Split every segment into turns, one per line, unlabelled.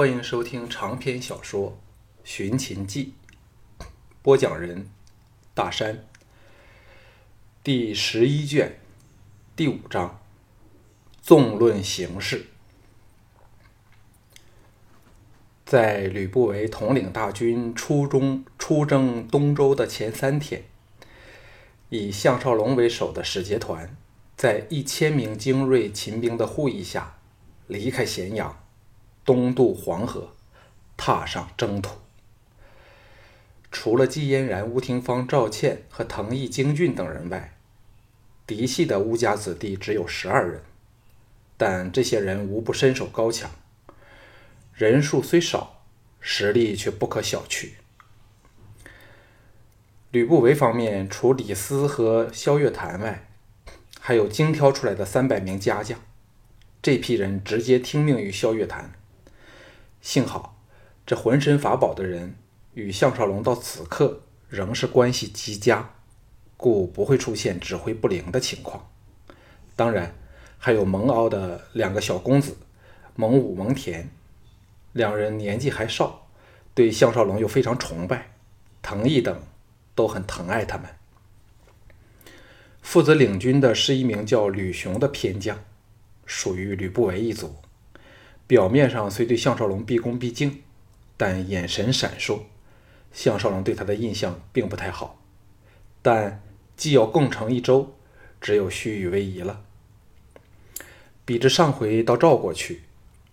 欢迎收听长篇小说《寻秦记》，播讲人：大山。第十一卷第五章：纵论形势。在吕不韦统领大军出中出征东周的前三天，以项少龙为首的使节团，在一千名精锐秦兵的护卫下，离开咸阳，东渡黄河，踏上征途。除了季嫣然、吴廷芳、赵倩和滕毅、京俊等人外，嫡系的乌家子弟只有十二人，但这些人无不身手高强。人数虽少，实力却不可小觑。吕不韦方面，除李斯和萧月潭外，还有精挑出来的三百名家将。这批人直接听命于萧月潭。幸好，这浑身法宝的人与项少龙到此刻仍是关系极佳，故不会出现指挥不灵的情况。当然，还有蒙敖的两个小公子蒙武、蒙恬。两人年纪还少，对项少龙又非常崇拜，滕毅等都很疼爱他们。负责领军的是一名叫吕雄的偏将，属于吕不韦一族。表面上虽对项少龙毕恭毕敬，但眼神闪烁，项少龙对他的印象并不太好。但既要共乘一周，只有虚与委蛇了。比之上回到赵国去。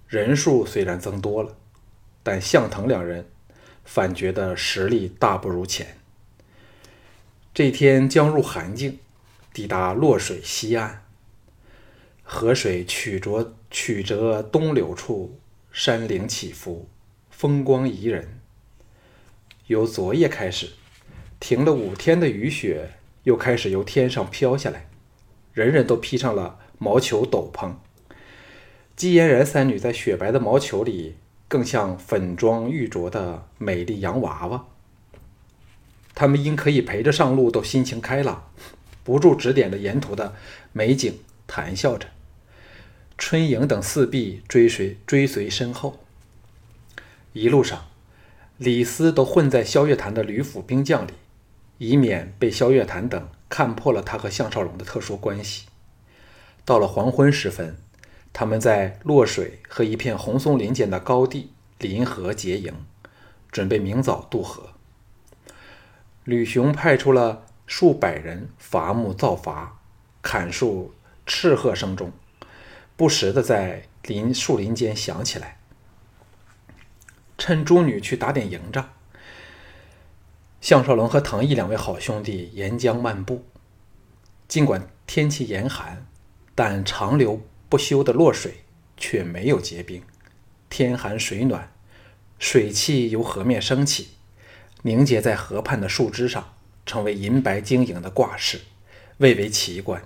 人数虽然增多了，但项腾两人反觉得实力大不如前。这天将入寒境，抵达洛水西岸，河水曲折曲折东流处，山岭起伏，风光宜人。由昨夜开始，停了五天的雨雪又开始由天上飘下来，人人都披上了毛球斗篷。姬嫣然三女在雪白的毛球里，更像粉妆玉琢的美丽洋娃娃。他们因可以陪着上路，都心情开朗，不住指点着沿途的美景，谈笑着。春莹等四婢追随追随身后。一路上，李斯都混在萧月潭的吕府兵将里，以免被萧月潭等看破了他和项少龙的特殊关系。到了黄昏时分。他们在洛水和一片红松林间的高地临河结营，准备明早渡河。吕雄派出了数百人伐木造伐，砍树斥喝声中，不时的在林树林间响起来。趁朱女去打点营帐，项少龙和唐毅两位好兄弟沿江漫步。尽管天气严寒，但长流。不休的落水却没有结冰，天寒水暖，水汽由河面升起，凝结在河畔的树枝上，成为银白晶莹的挂饰，蔚为奇观。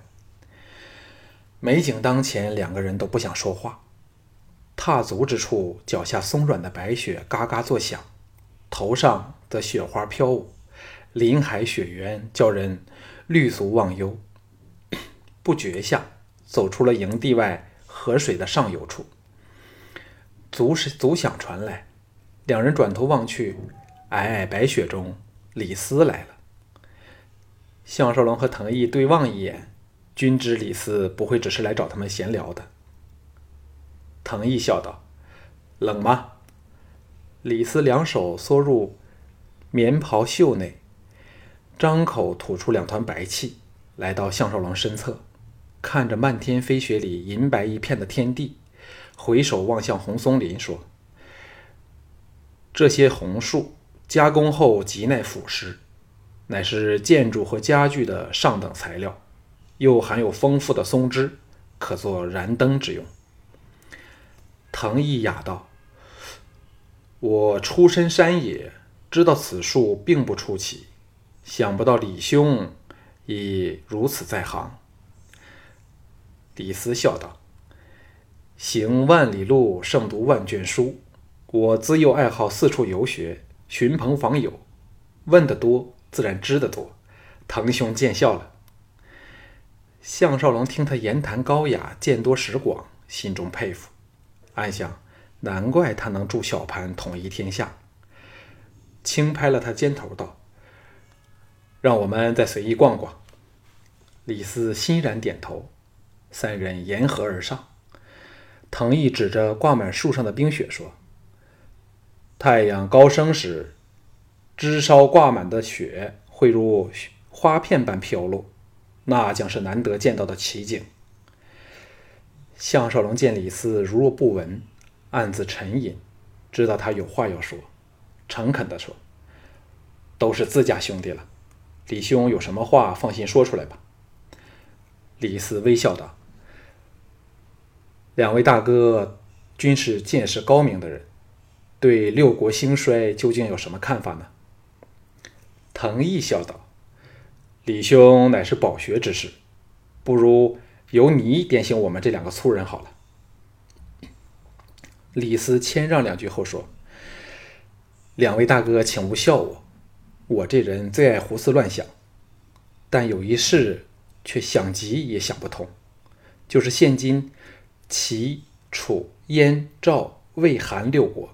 美景当前，两个人都不想说话。踏足之处，脚下松软的白雪嘎嘎作响，头上的雪花飘舞，林海雪原，叫人绿足忘忧。不觉下。走出了营地外河水的上游处，足是足响传来，两人转头望去，皑皑白雪中，李斯来了。项少龙和藤毅对望一眼，均知李斯不会只是来找他们闲聊的。藤毅笑道：“冷吗？”李斯两手缩入棉袍袖内，张口吐出两团白气，来到项少龙身侧。看着漫天飞雪里银白一片的天地，回首望向红松林，说：“这些红树加工后极耐腐蚀，乃是建筑和家具的上等材料，又含有丰富的松脂，可作燃灯之用。”藤毅哑道：“我出身山野，知道此树并不出奇，想不到李兄已如此在行。”李斯笑道：“行万里路，胜读万卷书。我自幼爱好四处游学，寻朋访友，问得多，自然知得多。腾兄见笑了。”项少龙听他言谈高雅，见多识广，心中佩服，暗想：难怪他能助小盘统一天下。轻拍了他肩头，道：“让我们再随意逛逛。”李斯欣然点头。三人沿河而上。藤毅指着挂满树上的冰雪说：“太阳高升时，枝梢挂满的雪会如花片般飘落，那将是难得见到的奇景。”项少龙见李斯如若不闻，暗自沉吟，知道他有话要说，诚恳地说：“都是自家兄弟了，李兄有什么话，放心说出来吧。”李斯微笑道：“两位大哥均是见识高明的人，对六国兴衰究竟有什么看法呢？”藤毅笑道：“李兄乃是饱学之士，不如……”由你点醒我们这两个粗人好了。李斯谦让两句后说：“两位大哥，请勿笑我。我这人最爱胡思乱想，但有一事却想极也想不通，就是现今齐、楚、燕、赵、魏、韩六国，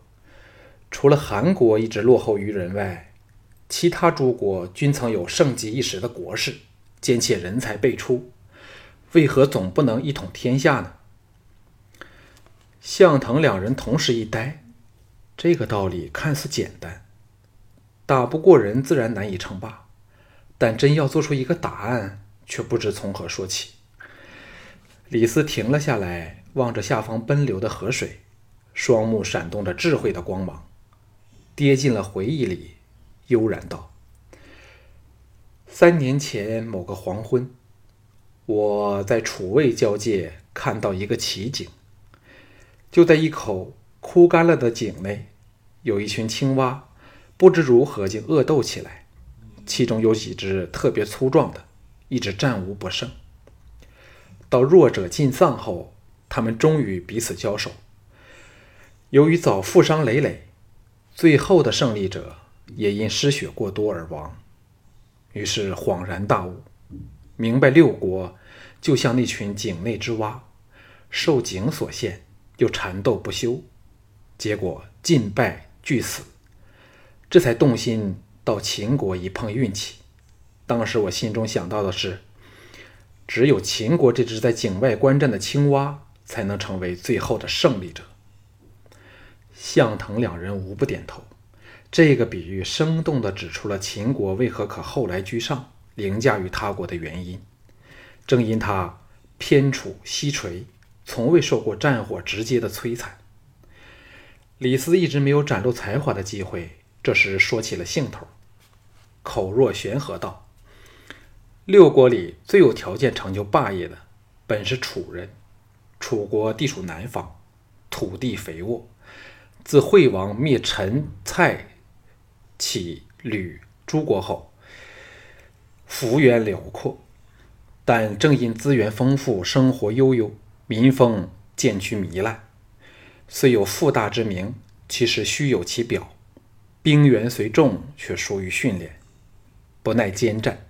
除了韩国一直落后于人外，其他诸国均曾有盛极一时的国势，兼且人才辈出。”为何总不能一统天下呢？向腾两人同时一呆，这个道理看似简单，打不过人自然难以称霸，但真要做出一个答案，却不知从何说起。李斯停了下来，望着下方奔流的河水，双目闪动着智慧的光芒，跌进了回忆里，悠然道：“三年前某个黄昏。”我在楚魏交界看到一个奇景，就在一口枯干了的井内，有一群青蛙，不知如何竟恶斗起来。其中有几只特别粗壮的，一直战无不胜。到弱者尽丧后，他们终于彼此交手。由于早负伤累累，最后的胜利者也因失血过多而亡。于是恍然大悟。明白六国就像那群井内之蛙，受井所限，又缠斗不休，结果尽败俱死。这才动心到秦国一碰运气。当时我心中想到的是，只有秦国这只在井外观战的青蛙，才能成为最后的胜利者。项腾两人无不点头。这个比喻生动地指出了秦国为何可后来居上。凌驾于他国的原因，正因他偏处西陲，从未受过战火直接的摧残。李斯一直没有展露才华的机会，这时说起了兴头，口若悬河道：“六国里最有条件成就霸业的，本是楚人。楚国地处南方，土地肥沃。自惠王灭陈、蔡、启、吕诸国后。”幅员辽阔，但正因资源丰富、生活悠悠，民风渐趋糜烂。虽有富大之名，其实虚有其表。兵源虽重，却疏于训练，不耐艰战。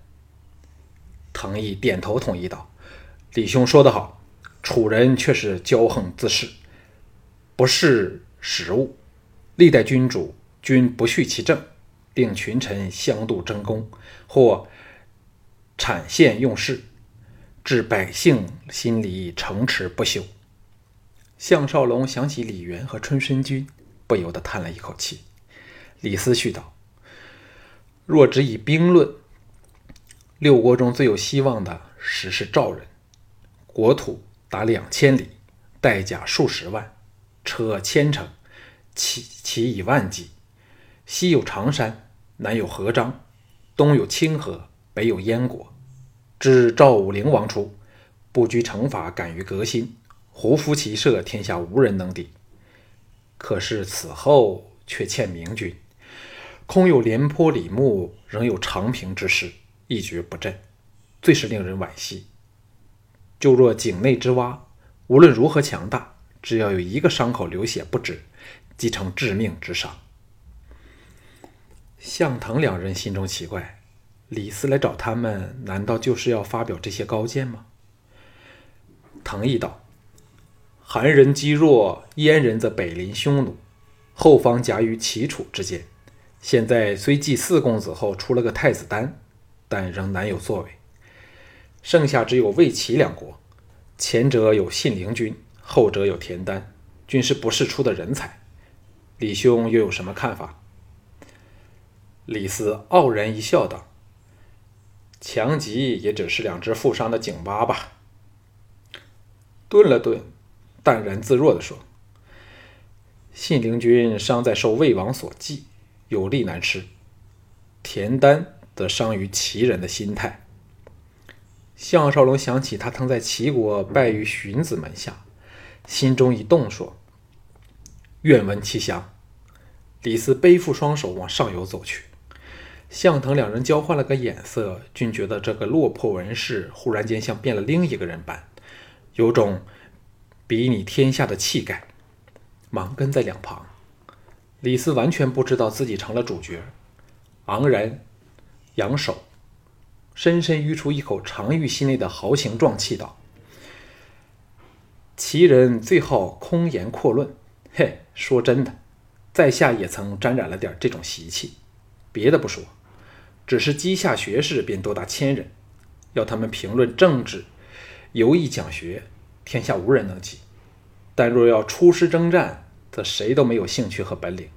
藤毅点头同意道：“李兄说得好，楚人却是骄横自恃，不识时务。历代君主均不恤其政，令群臣相度争功，或。”产县用事，致百姓心里城池不朽。项少龙想起李元和春申君，不由得叹了一口气。李斯续道：“若只以兵论，六国中最有希望的实是赵人。国土达两千里，带甲数十万，车千乘，骑骑以万计。西有常山，南有河漳，东有清河。”北有燕国，至赵武灵王初，不拘惩罚，敢于革新，胡服骑射，天下无人能敌。可是此后却欠明君，空有廉颇、李牧，仍有长平之势，一蹶不振，最是令人惋惜。就若井内之蛙，无论如何强大，只要有一个伤口流血不止，即成致命之伤。向腾两人心中奇怪。李斯来找他们，难道就是要发表这些高见吗？唐毅道：“韩人积弱，燕人则北临匈奴，后方夹于齐楚之间。现在虽继四公子后出了个太子丹，但仍难有作为。剩下只有魏齐两国，前者有信陵君，后者有田丹，均是不世出的人才。李兄又有什么看法？李斯傲然一笑，道：“强吉也只是两只负伤的井蛙吧。”顿了顿，淡然自若地说：“信陵君伤在受魏王所忌，有力难施；田丹则伤于齐人的心态。”项少龙想起他曾在齐国败于荀子门下，心中一动，说：“愿闻其详。”李斯背负双手往上游走去。向腾两人交换了个眼色，均觉得这个落魄文士忽然间像变了另一个人般。有种比拟天下的气概，忙跟在两旁。李斯完全不知道自己成了主角，昂然扬手，深深吁出一口长于心内的豪情壮气，道：“齐人最好空言阔论，嘿，说真的，在下也曾沾染了点这种习气。别的不说，只是稷下学士便多达千人，要他们评论政治。”游艺讲学，天下无人能及；但若要出师征战，则谁都没有兴趣和本领。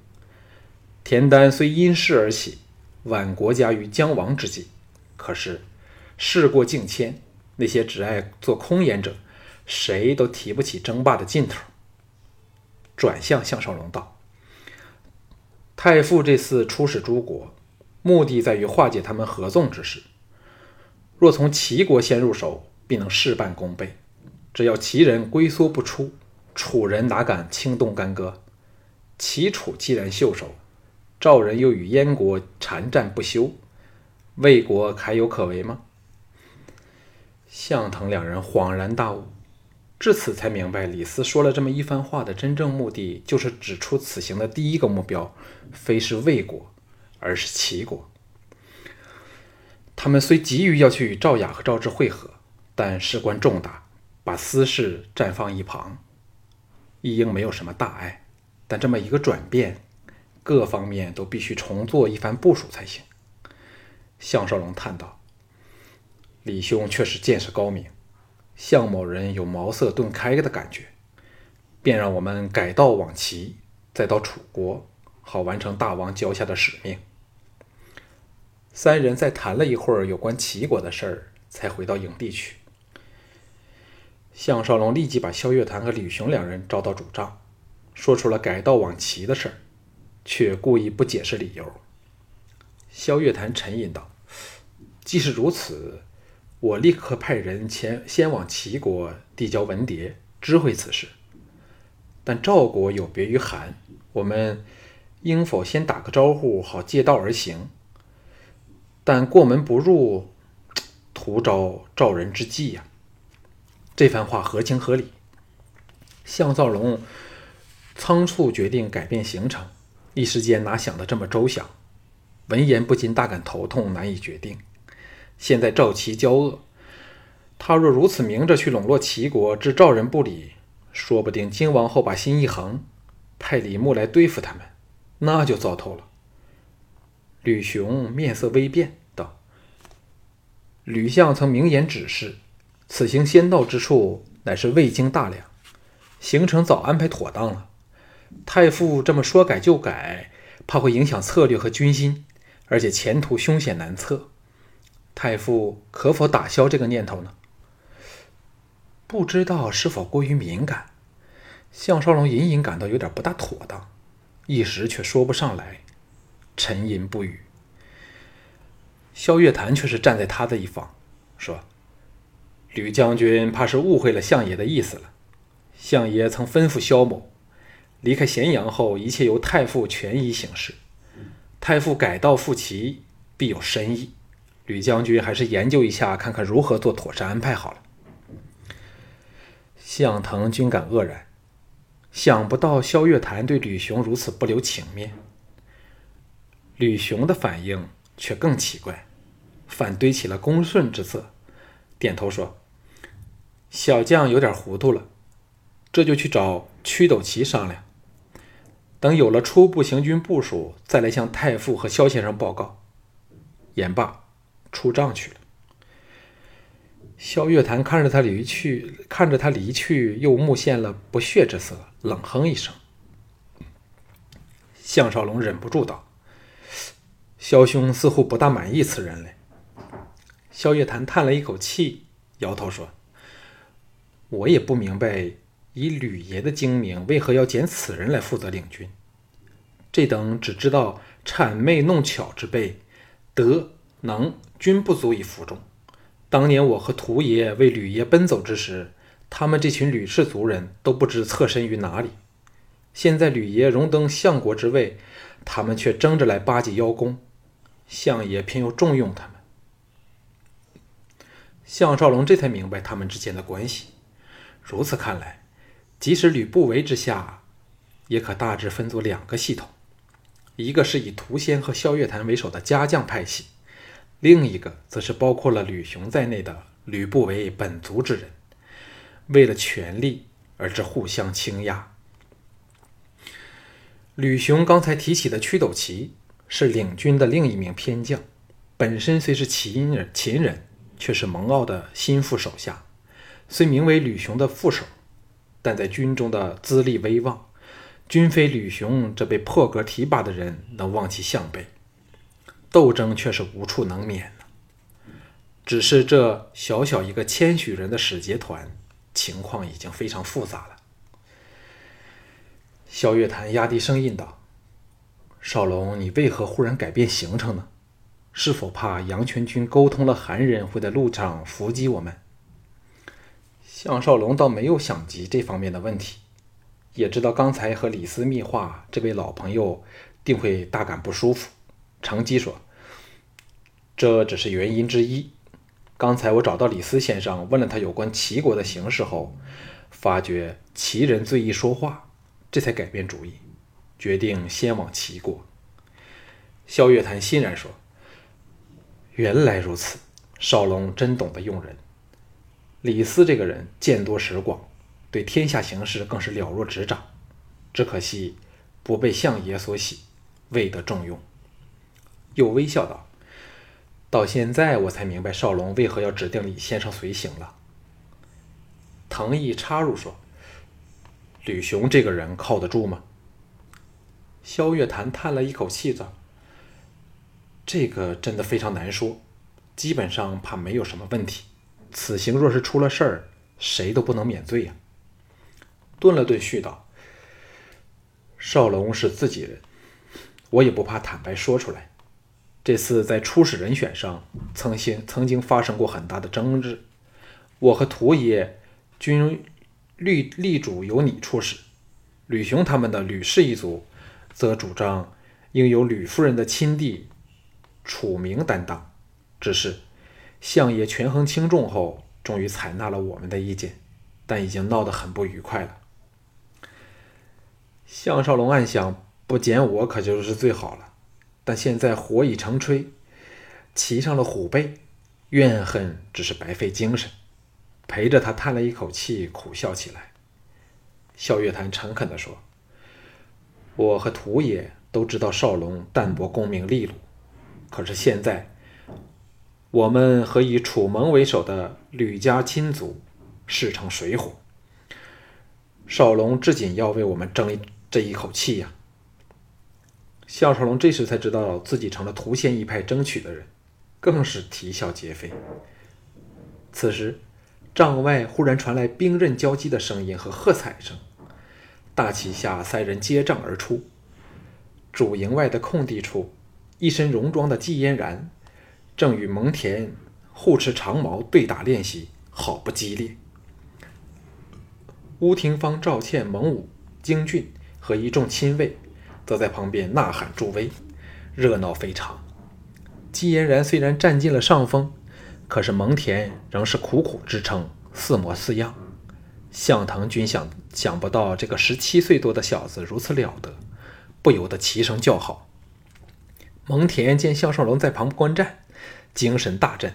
田丹虽因事而起，挽国家于将亡之际，可是事过境迁，那些只爱做空言者，谁都提不起争霸的劲头。转向项少龙道：“太傅这次出使诸国，目的在于化解他们合纵之势。若从齐国先入手。”必能事半功倍。只要齐人龟缩不出，楚人哪敢轻动干戈？齐楚既然袖手，赵人又与燕国缠战不休，魏国还有可为吗？向腾两人恍然大悟，至此才明白李斯说了这么一番话的真正目的，就是指出此行的第一个目标，非是魏国，而是齐国。他们虽急于要去与赵雅和赵志会合。但事关重大，把私事暂放一旁，亦应没有什么大碍。但这么一个转变，各方面都必须重做一番部署才行。项少龙叹道：“李兄确实见识高明，项某人有茅塞顿开的感觉，便让我们改道往齐，再到楚国，好完成大王交下的使命。”三人再谈了一会儿有关齐国的事儿，才回到营地去。项少龙立即把萧月潭和吕雄两人招到主帐，说出了改道往齐的事儿，却故意不解释理由。萧月潭沉吟道：“既是如此，我立刻派人前先往齐国递交文牒，知会此事。但赵国有别于韩，我们应否先打个招呼，好借道而行？但过门不入，徒招赵人之计呀。”这番话合情合理。项少龙仓促决定改变行程，一时间哪想得这么周详？闻言不禁大感头痛，难以决定。现在赵齐交恶，他若如此明着去笼络齐国，置赵人不理，说不定荆王后把心一横，派李牧来对付他们，那就糟透了。吕雄面色微变，道：“吕相曾明言指示。”此行先到之处，乃是未经大量，行程早安排妥当了。太傅这么说改就改，怕会影响策略和军心，而且前途凶险难测。太傅可否打消这个念头呢？不知道是否过于敏感，项少龙隐隐感到有点不大妥当，一时却说不上来，沉吟不语。萧月潭却是站在他的一方，说。吕将军怕是误会了相爷的意思了。相爷曾吩咐萧某，离开咸阳后，一切由太傅权宜行事。太傅改道复齐，必有深意。吕将军还是研究一下，看看如何做妥善安排好了。向腾均感愕然，想不到萧月潭对吕雄如此不留情面。吕雄的反应却更奇怪，反堆起了恭顺之色，点头说。小将有点糊涂了，这就去找屈斗旗商量。等有了初步行军部署，再来向太傅和萧先生报告。言罢，出帐去了。萧月潭看着他离去，看着他离去，又目现了不屑之色，冷哼一声。项少龙忍不住道：“萧兄似乎不大满意此人嘞。”萧月潭叹了一口气，摇头说：“我也不明白。”以吕爷的精明，为何要拣此人来负责领军？这等只知道谄媚弄巧之辈，德能均不足以服众。当年我和屠爷为吕爷奔走之时，他们这群吕氏族人都不知侧身于哪里。现在吕爷荣登相国之位，他们却争着来巴结邀功，相爷偏又重用他们。项少龙这才明白他们之间的关系。如此看来。即使吕不韦之下，也可大致分作两个系统：一个是以屠仙和萧月潭为首的家将派系，另一个则是包括了吕雄在内的吕不韦本族之人，为了权力而之互相倾轧。吕雄刚才提起的屈斗旗是领军的另一名偏将，本身虽是秦人，秦人却是蒙骜的心腹手下，虽名为吕雄的副手。但在军中的资历威望，均非吕雄这被破格提拔的人能望其项背，斗争却是无处能免只是这小小一个谦许人的使节团，情况已经非常复杂了。萧月潭压低声音道：“少龙，你为何忽然改变行程呢？是否怕杨全军沟通了韩人会在路上伏击我们？”项少龙倒没有想及这方面的问题，也知道刚才和李斯密话，这位老朋友定会大感不舒服。乘机说：“这只是原因之一。刚才我找到李斯先生，问了他有关齐国的形势后，发觉齐人最易说话，这才改变主意，决定先往齐国。”萧月潭欣然说：“原来如此，少龙真懂得用人。”李斯这个人见多识广，对天下形势更是了若指掌。只可惜不被相爷所喜，未得重用。又微笑道：“到现在我才明白少龙为何要指定李先生随行了。”藤毅插入说：“吕雄这个人靠得住吗？”萧月潭叹了一口气道：“这个真的非常难说，基本上怕没有什么问题。”此行若是出了事儿，谁都不能免罪呀。顿了顿，续道：“少龙是自己人，我也不怕坦白说出来。这次在出使人选上，曾经曾经发生过很大的争执。我和屠爷均力力主由你出使，吕雄他们的吕氏一族则主张应由吕夫人的亲弟楚明担当。只是。”相爷权衡轻重后，终于采纳了我们的意见，但已经闹得很不愉快了。项少龙暗想：不减我可就是最好了。但现在火已成炊，骑上了虎背，怨恨只是白费精神。陪着他叹了一口气，苦笑起来。萧月潭诚恳地说：“我和屠爷都知道少龙淡泊功名利禄，可是现在……”我们和以楚蒙为首的吕家亲族势成水火，少龙至紧要为我们争这一口气呀！项少龙这时才知道自己成了屠仙一派争取的人，更是啼笑皆非。此时，帐外忽然传来兵刃交击的声音和喝彩声，大旗下三人接仗而出。主营外的空地处，一身戎装的季嫣然。正与蒙恬互持长矛对打练习，好不激烈。乌廷芳、赵倩、蒙武、京俊和一众亲卫，则在旁边呐喊助威，热闹非常。季嫣然虽然占尽了上风，可是蒙恬仍是苦苦支撑，似模似样。向腾君想想不到这个十七岁多的小子如此了得，不由得齐声叫好。蒙恬见项少龙在旁观战。精神大振，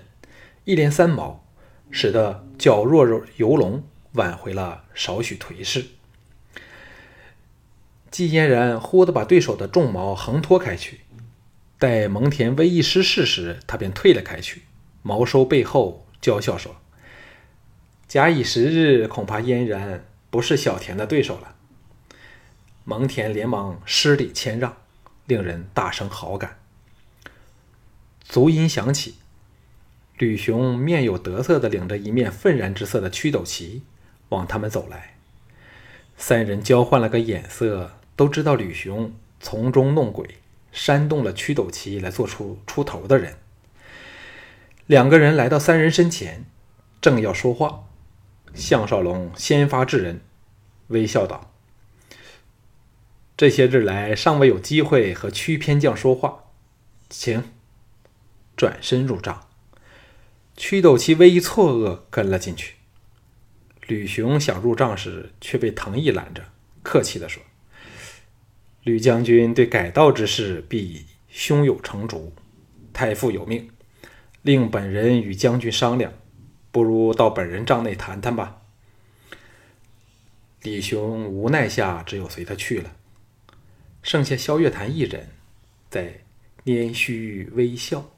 一连三矛，使得皎若游龙，挽回了少许颓势。季嫣然忽地把对手的重矛横拖开去，待蒙恬微一失势时，他便退了开去，矛收背后，娇笑说：“假以时日，恐怕嫣然不是小田的对手了。”蒙恬连忙施礼谦让，令人大生好感。足音响起，吕雄面有得色的领着一面愤然之色的曲斗旗往他们走来。三人交换了个眼色，都知道吕雄从中弄鬼，煽动了曲斗旗来做出出头的人。两个人来到三人身前，正要说话，项少龙先发制人，微笑道。这些日来尚未有机会和屈偏将说话，请转身入帐。屈斗七微一错愕，跟了进去。吕雄想入帐时，却被藤毅拦着，客气地说：“吕将军对改道之事必胸有成竹，太傅有命，令本人与将军商量，不如到本人帐内谈谈吧。”李雄无奈下，只有随他去了。剩下萧月潭一人，在拈须微笑。